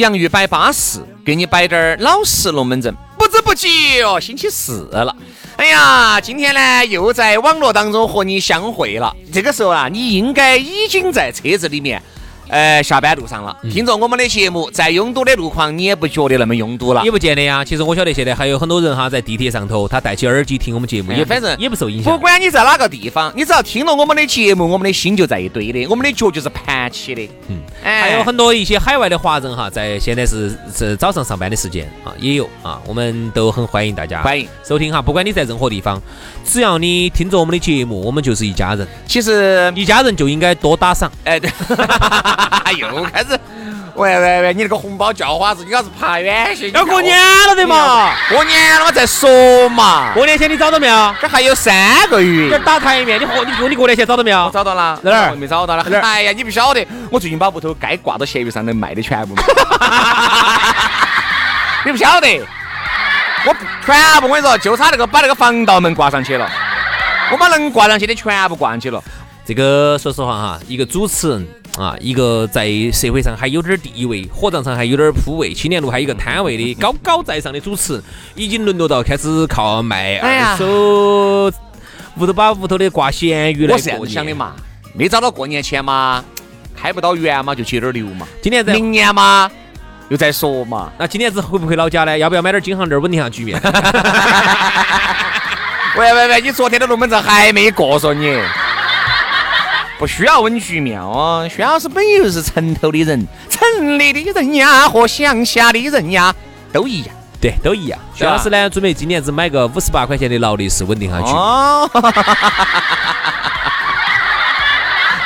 洋芋摆巴适，给你摆点儿老式龙门阵。不知不觉哦，星期四了。哎呀，今天呢又在网络当中和你相会了。这个时候啊，你应该已经在车子里面。呃，下班路上了，听着我们的节目，在拥堵的路况，你也不觉得那么拥堵了，也不见得呀。其实我晓得现在还有很多人哈，在地铁上头，他戴起耳机听我们节目，也反正也不受影响。不管你在哪个地方，你只要听了我们的节目，我们的心就在一堆的，我们的脚就是盘起的。嗯，还有很多一些海外的华人哈，在现在是是早上上班的时间啊，也有啊，我们都很欢迎大家欢迎收听哈。不管你在任何地方，只要你听着我们的节目，我们就是一家人。其实一家人就应该多打赏。哎，对，又。开始，喂喂喂，你那个红包叫花子，你要是爬远些。要过年了的嘛，过年了再说嘛。过年前你找到没有？这还有三个月。这打台面，你和你过你过年前找到没有？找到了。在哪儿？没找到了。哎呀，你不晓得，我最近把屋头该挂到闲鱼上能卖的全部。你不晓得，我全部我跟你说，就差那个把那个防盗门挂上去了。我把能挂上去的全部挂上去了。这个说实话哈，一个主持人啊，一个在社会上还有点地位，火葬场还有点铺位，青年路还有一个摊位的高高在上的主持人，已经沦落到开始靠卖二手，屋头把屋头的挂咸鱼来我是这样想的嘛，没找到过年前嘛，开不到源嘛，就节点流嘛。今年在明年嘛，又再说嘛。那今年子回不回老家呢？要不要买点金项链稳定下局面？喂喂喂，你昨天的龙门阵还没过嗦你。不需要稳局面哦，薛老师本就是城头的人，城里的人呀和乡下的人呀都一样，对，都一样。薛老师呢，准备今年子买个五十八块钱的劳力士稳定下去。哦，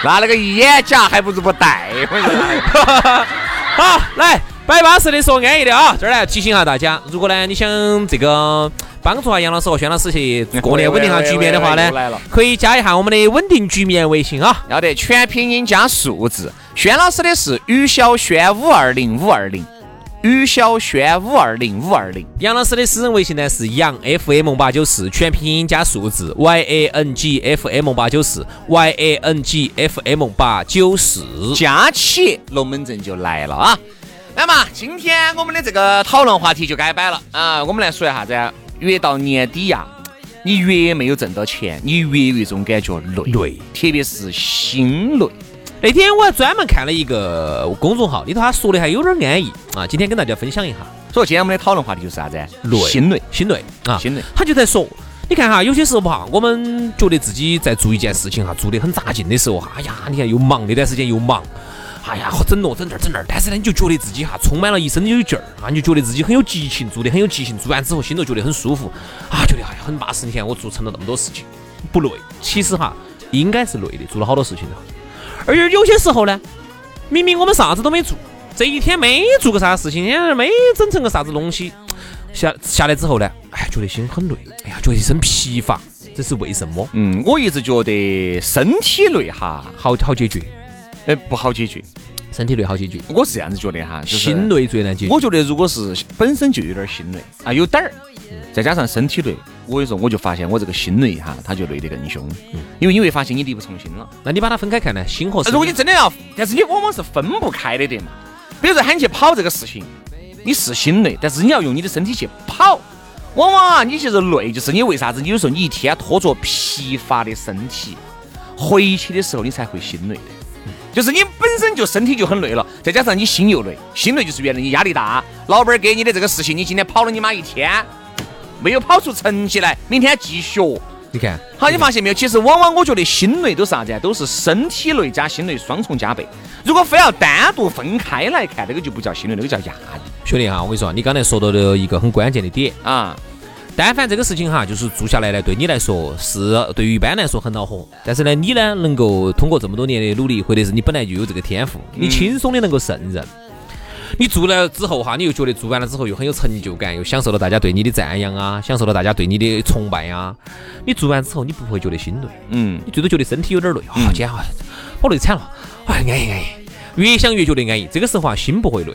那那个眼夹还不如不戴。好，来摆巴适的说安逸的啊，这儿来提醒下大家，如果呢你想这个。帮助下杨老师和轩老师去过年稳定下局面的话呢，可以加一下我们的稳定局面微信啊，要得全拼音加数字。轩老师的是于小轩五二零五二零，于小轩五二零五二零。杨老师的私人微信呢是杨 FM 八九四，全拼音加数字 Y A N G F M 八九四，Y A N G F M 八九四，加起龙门阵就来了啊。那么今天我们的这个讨论话题就该摆了啊，我们来说一下子。越到年底呀，你越没有挣到钱，你越有一种感觉累，累，特别是心累。那天我还专门看了一个公众号，里头他说的还有点安逸啊。今天跟大家分享一下。所以今天我们的讨论话题就是啥子？累，心累，心累啊，心累。他就在说，你看哈，有些时候吧，我们觉得自己在做一件事情哈，做得很扎劲的时候哈，哎呀，你看又忙，那段时间又忙。哎呀，好整咯，整这儿，整那儿，但是呢，你就觉得自己哈充满了一身的有劲儿啊，你就觉得自己很有激情，做的很有激情，做完之后心头觉得很舒服啊，觉得哎呀很巴适。你看我做成了那么多事情，不累。其实哈，应该是累的，做了好多事情了。而且有些时候呢，明明我们啥子都没做，这一天没做个啥事情，没整成个啥子东西，下下来之后呢，哎，觉得心很累，哎呀，觉得一身疲乏，这是为什么？嗯，我一直觉得身体累哈，好好解决。哎，不好解决，身体累好解决。我是这样子觉得哈，心累最难解决。我觉得如果是本身就有点心累啊，有点儿，再加上身体累，我跟你说，我就发现我这个心累哈，他就累得更凶。因为你会发现你力不从心了。那你把它分开看呢？心和。如果你真的要，但是你往往是分不开的的嘛。比如说喊你去跑这个事情，你是心累，但是你要用你的身体去跑，往往啊，你其实累，就是你为啥子？你有时候你一天拖着疲乏的身体回去的时候，你才会心累的。就是你本身就身体就很累了，再加上你心又累，心累就是原来你压力大，老板儿给你的这个事情，你今天跑了你妈一天，没有跑出成绩来，明天继续。你看，好，你发现没有？其实往往我觉得心累都是啥子啊？都是身体累加心累双重加倍。如果非要单独分开来看，那个就不叫心累，那个叫压力兄弟哈，我跟你说，你刚才说到的一个很关键的点，啊。但凡这个事情哈，就是做下来呢，对你来说是对于一般来说很恼火，但是呢，你呢能够通过这么多年的努力，或者是你本来就有这个天赋，你轻松的能够胜任。你做了之后哈，你又觉得做完了之后又很有成就感，又享受了大家对你的赞扬啊，享受了大家对你的崇拜啊。你做完之后，你不会觉得心累，嗯，你最多觉得身体有点累啊，今天哈我累惨了，哎，安逸安逸，越想越觉得安逸。这个时候啊，心不会累。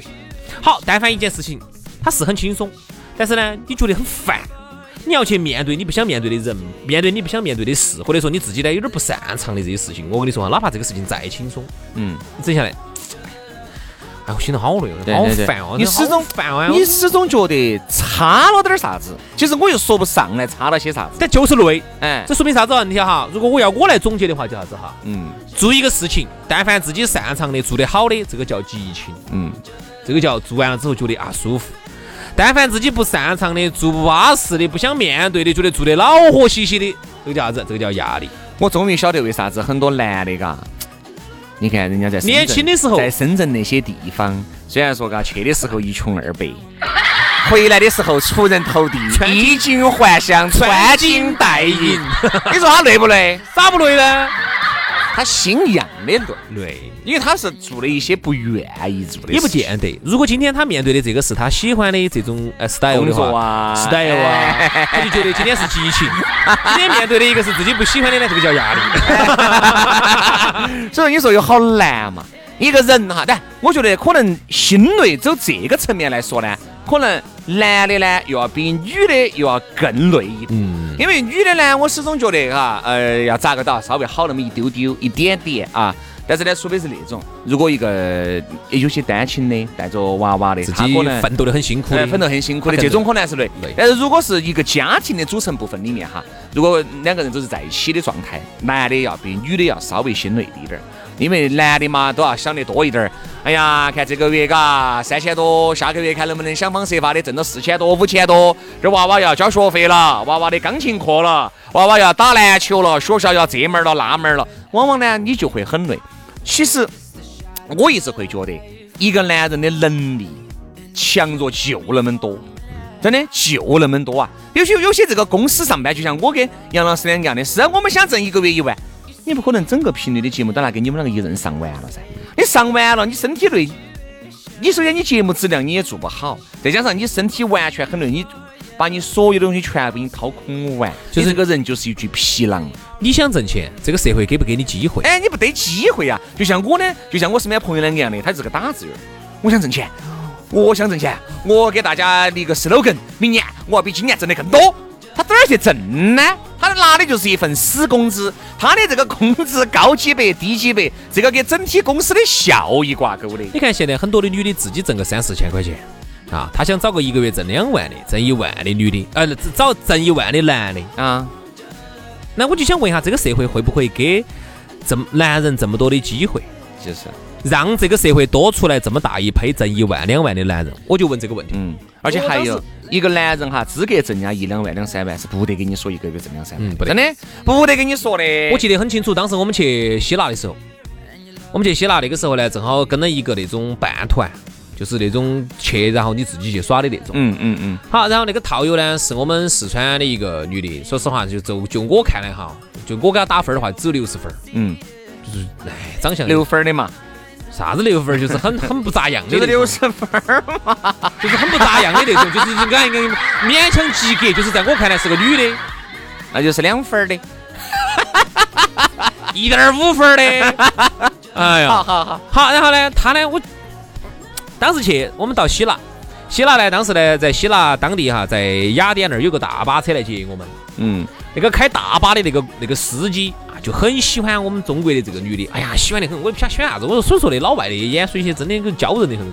好，但凡一件事情，它是很轻松，但是呢，你觉得很烦。你要去面对你不想面对的人，面对你不想面对的事，或者说你自己呢有点不擅长的这些事情，我跟你说啊，哪怕这个事情再轻松，嗯，你整下来，哎，我心头好累哦，好烦哦，你始终烦哦，你始终觉得差了点啥子，其实我又说不上来差了些啥子。但就是累，哎，这说明啥子问题哈？如果我要我来总结的话，叫啥子哈？嗯做一个事情，但凡自己擅长的、做得好的，这个叫激情，嗯，这个叫做完了之后觉得啊舒服。但凡自己不擅长的、做不巴适的、不想面对的，觉得做的恼火兮兮的，这个叫啥子？这个叫压力。我终于晓得为啥子很多男的嘎，你看人家在年轻的时候在深圳那些地方，虽然说嘎去的时候一穷二白，回来的时候出人头地，衣锦还乡，穿金戴银。你说他累不累？咋不累呢？他心一样的累。累。因为他是做了一些不愿意做的，也不见得。如果今天他面对的这个是他喜欢的这种呃 style 的话啊，style 啊，他就觉得今天是激情。今天面对的一个是自己不喜欢的呢，这个叫压力。所以你说有好难嘛？一个人哈，但我觉得可能心累走这个层面来说呢，可能男的呢又要比女的又要更累一点。嗯，因为女的呢，我始终觉得哈，呃，要咋个到稍微好那么一丢丢、一点点啊。但是呢，除非是那种，如果一个有些单亲的带着娃娃的，自己他可能奋斗的很辛苦奋斗很辛苦的，这种可能是累累。但是如果是一个家庭的组成部分里面哈，如果两个人都是在一起的状态，男的要比女的要稍微心累一点儿，因为男的嘛都要想得多一点儿。哎呀，看这个月嘎三千多，下个月看能不能想方设法的挣到四千多、五千多，这娃娃要交学费了，娃娃的钢琴课了，娃娃要打篮球了，学校要这门儿了那门儿了，往往呢你就会很累。其实我一直会觉得，一个男人的能力强弱就那么多，真的就那么多啊！有些有些这个公司上班，就像我跟杨老师两个样的，是啊，我们想挣一个月一万，你不可能整个频率的节目都拿给你们两个一人上完了噻。你上完了，你身体累，你首先你节目质量你也做不好，再加上你身体完全很累，你把你所有的东西全部给你掏空完，就是你这个人就是一具皮囊。你想挣钱，这个社会给不给你机会？哎，你不得机会啊！就像我呢，就像我身边朋友两个样的，他是个打字员。我想挣钱，我想挣钱，我给大家立个 slogan，明年我要比今年挣得更多。他哪儿去挣呢？他拿的就是一份死工资，他的这个工资高几百低几百，这个跟整体公司的效益挂钩的。你看现在很多的女的自己挣个三四千块钱啊，她想找个一个月挣两万的、挣一万的女的，呃，找挣一万的男的。啊，那我就想问一下，这个社会会不会给这么男人这么多的机会，就是，让这个社会多出来这么大一批挣一万两万的男人？我就问这个问题。嗯，而且还有一个男人哈，资格挣人家一两万、两三万，是不得跟你说一个月挣两三万，嗯不得真的不得跟你说的。我记得很清楚，当时我们去希腊的时候，我们去希腊那个时候呢，正好跟了一个那种半团，就是那种去然后你自己去耍的那种。嗯嗯嗯，好，然后那个套友呢是我们四川的一个女的，说实话就就就我看来哈，就我给她打分的话只有六十分，嗯，就是哎长相六分儿的嘛，啥子六分，就是很 很不咋样的就是六十分儿嘛。就是很不咋样的那种，就是应该应该勉强及格，就是在我看来是个女的，那就是两分儿的。一点五分的。哎呀，好好好，好，然后呢，他呢，我当时去，我们到希腊，希腊呢，当时呢，在希腊当地哈，在雅典那儿有个大巴车来接我们，嗯，那个开大巴的那个那个司机啊，就很喜欢我们中国的这个女的，哎呀，喜欢得很，我也不晓得喜欢啥子，我说所以说的老外的眼水些真的跟教人的很，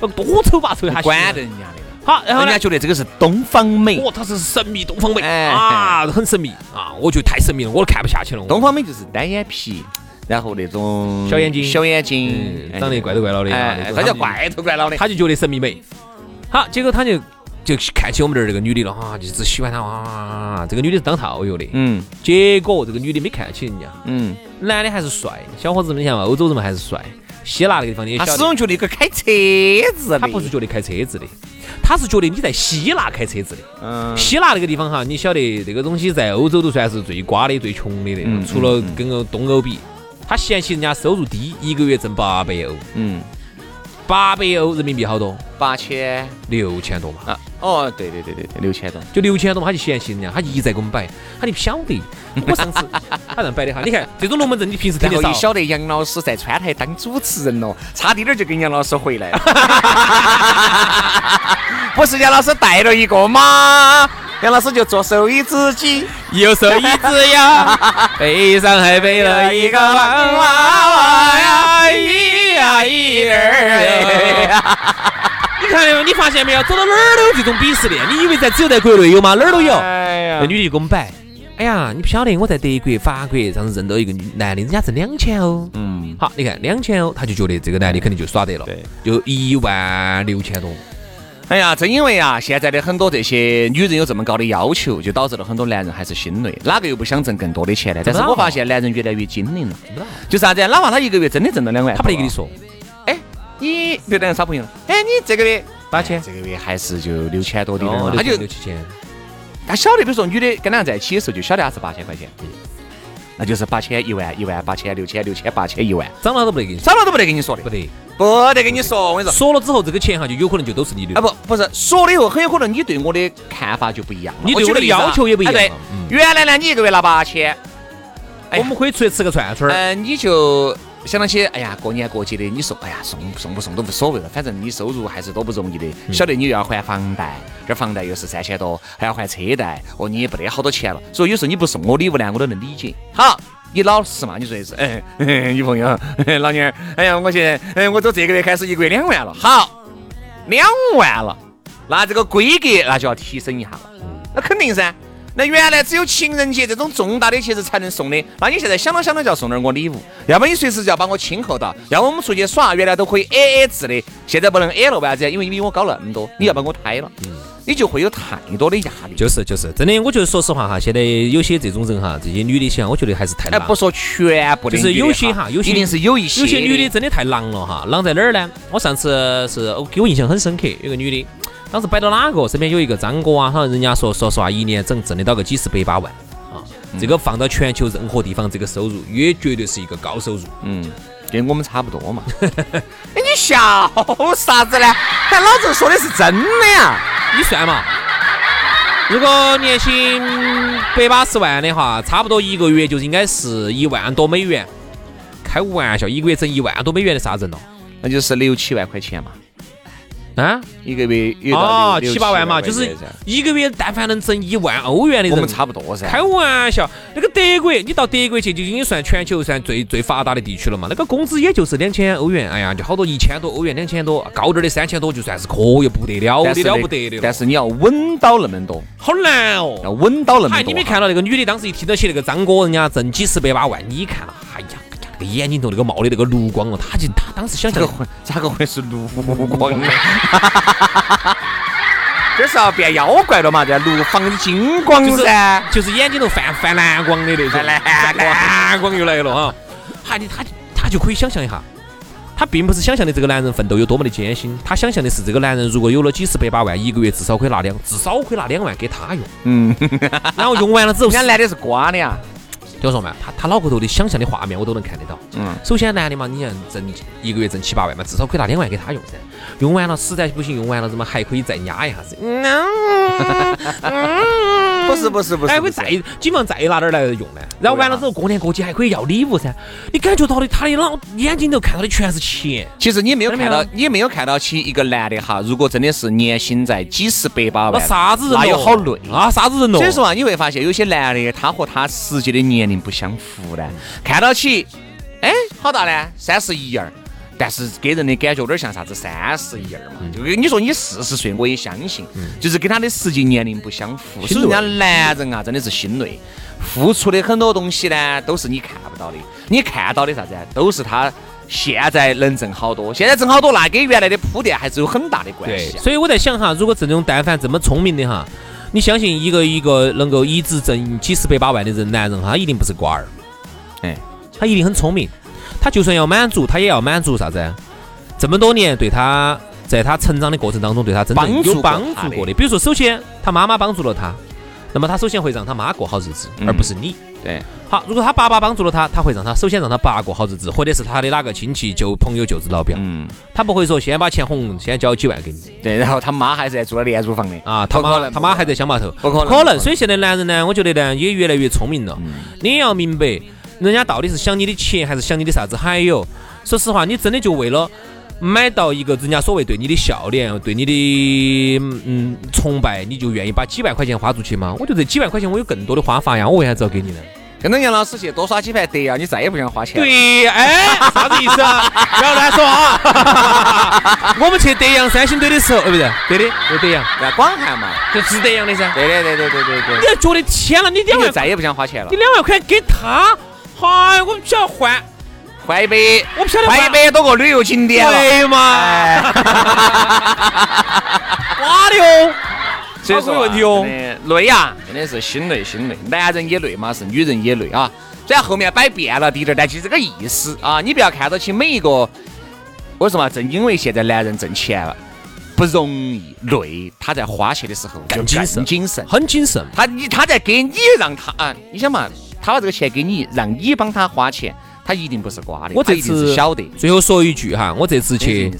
呃多丑八丑的他喜欢。管着人家的，好，然后人家，觉得这个是东方美。哦，她是神秘东方美。哎啊，很神秘。啊，我觉得太神秘了，我都看不下去了。东方美就是单眼皮，然后那种小眼睛。小眼睛。嗯，，长得怪头怪脑的，啊哎，那种。那叫怪头怪脑的。他就觉得神秘美。好，结果他就就看起我们这儿这个女的了哈，就只喜欢她哇。这个女的是当套友的，嗯。结果这个女的没看起人家，嗯，男的还是帅，小伙子们你想嘛，欧洲人嘛还是帅。希腊那个地方他始终觉得一个开车子的，他不是觉得开车子的，他是觉得你在希腊开车子的。嗯。希腊那个地方哈，你晓得这个东西在欧洲都算是最瓜的、最穷的那种，嗯除了跟个东欧比，他嫌弃人家收入低，一个月挣八百欧，嗯。八百欧人民币好多？八千。六千多嘛。啊，哦，对对对对对，六千多。就六千多嘛，他就嫌弃人家，他一直在给我们摆，他就不晓得，我上次 他这样摆的哈，你看这种龙门阵你平时听得少，然后一晓得杨老师在川台当主持人了，差滴点儿就跟杨老师回来了。不是杨老师带了一个吗，杨老师就做手一只鸡，右手一只鸭，背上还背了一个娃娃呀，咿呀咿儿呀。你看没有？你发现没有？走到哪儿都有这种鄙视链。你以为在只有在国内有吗？哪儿都有。哎呀那女的就给我们摆，哎呀，你不晓得我在德国、法国上次认到一个女男的，人家挣两千哦。嗯，好，你看两千哦，他就觉得这个男的肯定就耍得了，对，就一万六千多。哎呀，正因为啊，现在的很多这些女人有这么高的要求，就导致了很多男人还是心累。哪个又不想挣更多的钱呢？但是我发现男人越来越精明了，就啥子啊？哪怕他一个月真的挣到两万，他不得跟你，说哎，你比如两个耍朋友，哎，你这个月八千，这个月还是就六千多点哦，儿，他就六七千，他晓得，比如说女的跟两个在一起的时候，就晓得他是八千块钱，那就是八千、一万、一万八千、六千、六千、八千、一万，涨了都不得给你涨，了都不得跟你说的。不，得。不得跟你说，我跟你说。说了之后，这个钱哈就有可能就都是你的。啊。不不是说了以后，很有可能你对我的看法就不一样。你对我的要求也不一样原来呢，你一个月拿八千，我们可以出去吃个串串儿，嗯，你就想到起，哎呀，过年过节的，你说，哎呀，送送不送都无所谓了，反正你收入还是多不容易的。嗯晓得你又要还房贷，这房贷又是三千多，还要还车贷，哦，你也不得好多钱了。所以有时候你不送我礼物呢，我都能理解。好。你老实嘛，你说的是，哎，嘿嘿女朋友，老娘，哎呀，我现在，哎，我从这个月开始一个月两万了，好，两万了，那这个规格那就要提升一下了，那肯定噻。那原来只有情人节这种重大的节日才能送的，那你现在想到想到就要送点我礼物，要么你随时就要把我亲厚到，要么我们出去耍，原来都可以 A A 制的，现在不能 A 了，为啥子？因为你比我高那么多，你要把我抬了，嗯你就会有太多的压力。就是就是，真的，我觉得说实话哈，现在有些这种人哈，这些女的想，我觉得还是太哎，不。说全部的就是有些哈，有些一定是有一些有些女的真的太狼了哈，狼在哪儿呢？我上次是我给我印象很深刻，有个女的，当时摆到哪个，身边有一个张哥啊，好像人家说说实话，一年挣挣得到个几十百把万啊，嗯这个放到全球任何地方，这个收入也绝对是一个高收入。嗯，跟我们差不多嘛。哎，你笑啥子呢？看老子说的是真的呀。你算嘛，如果年薪百八十万的话，差不多一个月就应该是一万多美元。开玩笑，一个月挣一万多美元的啥人咯？那就是六七万块钱嘛，啊？一个月有到哦，七八万嘛，就是一个月，但凡能挣一万欧元的人，我们差不多噻。开玩笑，那个德国，你到德国去就已经算全球算最最发达的地区了嘛。那个工资也就是两千欧元，哎呀，就好多一千多欧元，两千多，高点儿的三千多就算是可以不得了了不得的了。但是你要稳到那么多，好难哦要哦。稳到那么多。嗨，你没看到那个女的当时一听到起那个张哥人家挣几十百把万，你看了，眼睛头那个冒的那个绿光哦，他就他当时想象这个会咋个会是绿光呢？这是要变妖怪了嘛？这绿放金光就是噻。就是眼睛头泛泛蓝光的那种，泛蓝光蓝光又来了哈。哈，你他他就可以想象一下，他并不是想象的这个男人奋斗有多么的艰辛，他想象的是这个男人如果有了几十百把万，一个月至少可以拿两，至少可以拿两万给他用，嗯，然后用完了之后 人，家男的是瓜的呀。听我说嘛，他他脑壳头的想象的画面我都能看得到。嗯，首先男的嘛，你想挣一个月挣七八万嘛，至少可以拿两万给他用噻。用完了实在不行，用完了怎么还可以再压一下子？不是不是不是，不是还会再紧忙再拿点儿来用呢。然后完了之后，过年过节还可以要礼物噻。你感觉到的，他的脑眼睛头看到的全是钱。其实你没有看到你没有看到起一个男的哈，如果真的是年薪在几十百把那万，啥子人咯？那有好累啊，啥子人咯？所以说啊，你会发现有些男的他和他实际的年龄不相符呢，看到起，哎，好大呢？三十一二。但是给人的感觉有点像啥子三十一二嘛，就跟你说你四十岁，我也相信，就是跟他的实际年龄不相符。所以人家男人啊，真的是心累，付出的很多东西呢，都是你看不到的。你看到的啥子啊？都是他现在能挣好多，现在挣好多，那跟原来的铺垫还是有很大的关系啊。所以我在想哈，如果这种但凡这么聪明的哈，你相信一个一个能够一直挣几十百把万的人男人，他一定不是瓜儿，哎，他一定很聪明。他就算要满足，他也要满足啥子？这么多年对他在他成长的过程当中，对他真正有帮助过的。比如说，首先他妈妈帮助了他，那么他首先会让他妈过好日子，而不是你。对。好，如果他爸爸帮助了他，他会让他首先让他爸过好日子，或者是他的哪个亲戚、就朋友、舅子、老表。嗯。他不会说先把钱红，先交几万给你。对，然后他妈还是在住了廉租房的啊，他妈他妈还在乡坝头，不可能。可能。所以现在男人呢，我觉得呢也越来越聪明了。你要明白，人家到底是想你的钱，还是想你的啥子？还有，说实话，你真的就为了。买到一个人家所谓对你的笑脸，对你的嗯崇拜，你就愿意把几万块钱花出去吗？我觉得这几万块钱我有更多的花法呀，我为啥子要给你呢？跟着杨老师去多耍几盘德阳，你再也不想花钱。对，哎，啥子意思啊？不要乱说啊！我们去德阳三星堆的时候，哦，不是，对的，就德阳，在广汉嘛，就值德阳的噻。对的对对对对对。你要觉得天了，你两万再也不想花钱了。你两万块给他，嗨，我们需要换。换一百，我不晓得换一百多个旅游景点对嘛？瓜的哦，这是问题哦。累呀，真的是心累心累。男人也累嘛，是女人也累啊。虽然后面摆变了滴点，但其实这个意思啊，你不要看到起每一个。为什么？正因为现在男人挣钱了不容易累，他在花钱的时候更谨慎，谨慎，很谨慎。他你他在给你让他啊，你想嘛，他把这个钱给你，让你帮他花钱。他一定不是瓜的，我这次晓得。最后说一句哈，我这次去，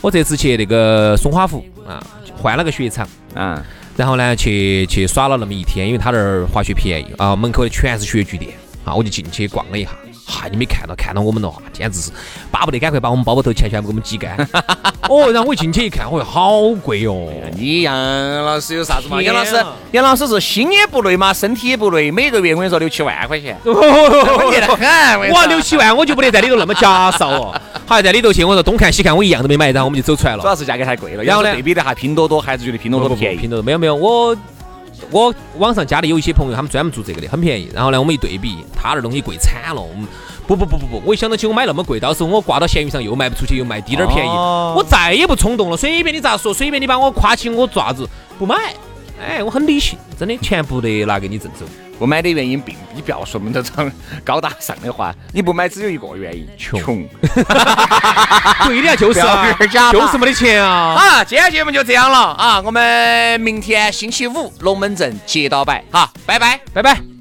我这次去那个松花湖啊，换了个雪场啊，然后呢去去耍了那么一天，因为他那儿滑雪便宜啊，门口的全是雪具店啊，我就进去逛了一下。嗨，你没看到看到我们的话，简直是巴不得赶快把我们包包头钱全部给我们挤干。哦，然后我一进去一看，哦哟，好贵哦！你杨老师有啥子嘛？杨老师，杨老师是心也不累嘛，身体也不累，每个月我跟你说六七万块钱，稳健得很。哇，六七万我就不得在里头那么夹少哦，还在里头去，我说东看西看，我一样都没买，然后我们就走出来了。主要是价格太贵了，然后呢对比的哈，拼多多还是觉得拼多多便宜。拼多多没有没有我。我网上加的有一些朋友，他们专门做这个的，很便宜。然后呢，我们一对比，他那东西贵惨了。我们不不不不不，我一想到起我买那么贵，到时候我挂到闲鱼上又卖不出去，又卖低点儿便宜，我再也不冲动了。随便你咋说，随便你把我夸起，我爪子不买。哎，我很理性，真的钱不得拿给你挣走。不买的原因并你不要说我们这种高大上的话，你不买只有一个原因，穷。对的，就是啊，就是没得钱啊。啊，今天节目就这样了啊，我们明天星期五龙门阵接到摆，哈，拜拜，拜拜。